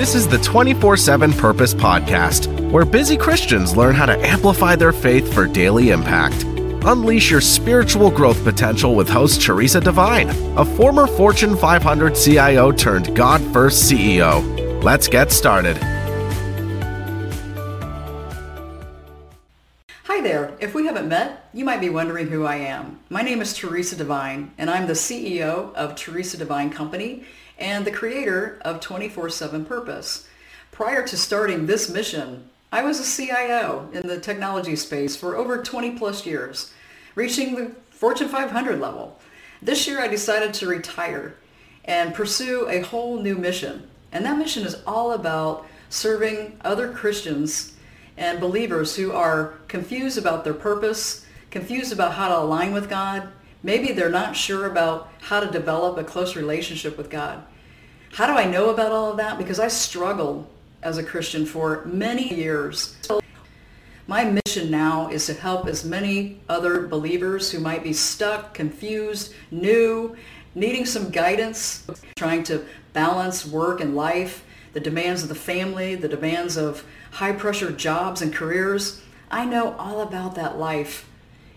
This is the 24 7 Purpose Podcast, where busy Christians learn how to amplify their faith for daily impact. Unleash your spiritual growth potential with host Teresa Devine, a former Fortune 500 CIO turned God First CEO. Let's get started. Hi there. If we haven't met, you might be wondering who I am. My name is Teresa Devine, and I'm the CEO of Teresa Devine Company and the creator of 24-7 Purpose. Prior to starting this mission, I was a CIO in the technology space for over 20 plus years, reaching the Fortune 500 level. This year I decided to retire and pursue a whole new mission. And that mission is all about serving other Christians and believers who are confused about their purpose, confused about how to align with God. Maybe they're not sure about how to develop a close relationship with God. How do I know about all of that? Because I struggled as a Christian for many years. My mission now is to help as many other believers who might be stuck, confused, new, needing some guidance, trying to balance work and life, the demands of the family, the demands of high pressure jobs and careers. I know all about that life.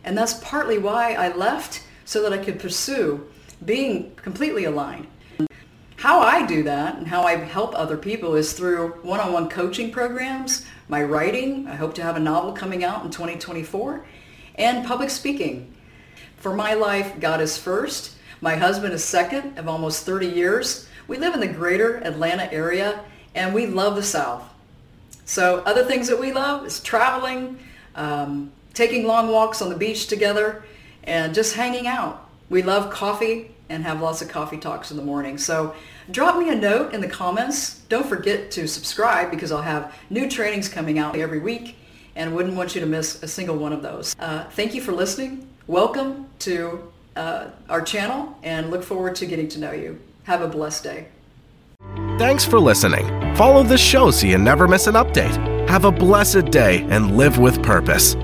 And that's partly why I left so that I could pursue being completely aligned. How I do that and how I help other people is through one-on-one coaching programs, my writing, I hope to have a novel coming out in 2024, and public speaking. For my life, God is first. My husband is second of almost 30 years. We live in the greater Atlanta area and we love the South. So other things that we love is traveling, um, taking long walks on the beach together, and just hanging out. We love coffee and have lots of coffee talks in the morning. So drop me a note in the comments. Don't forget to subscribe because I'll have new trainings coming out every week and wouldn't want you to miss a single one of those. Uh, thank you for listening. Welcome to uh, our channel and look forward to getting to know you. Have a blessed day. Thanks for listening. Follow this show so you never miss an update. Have a blessed day and live with purpose.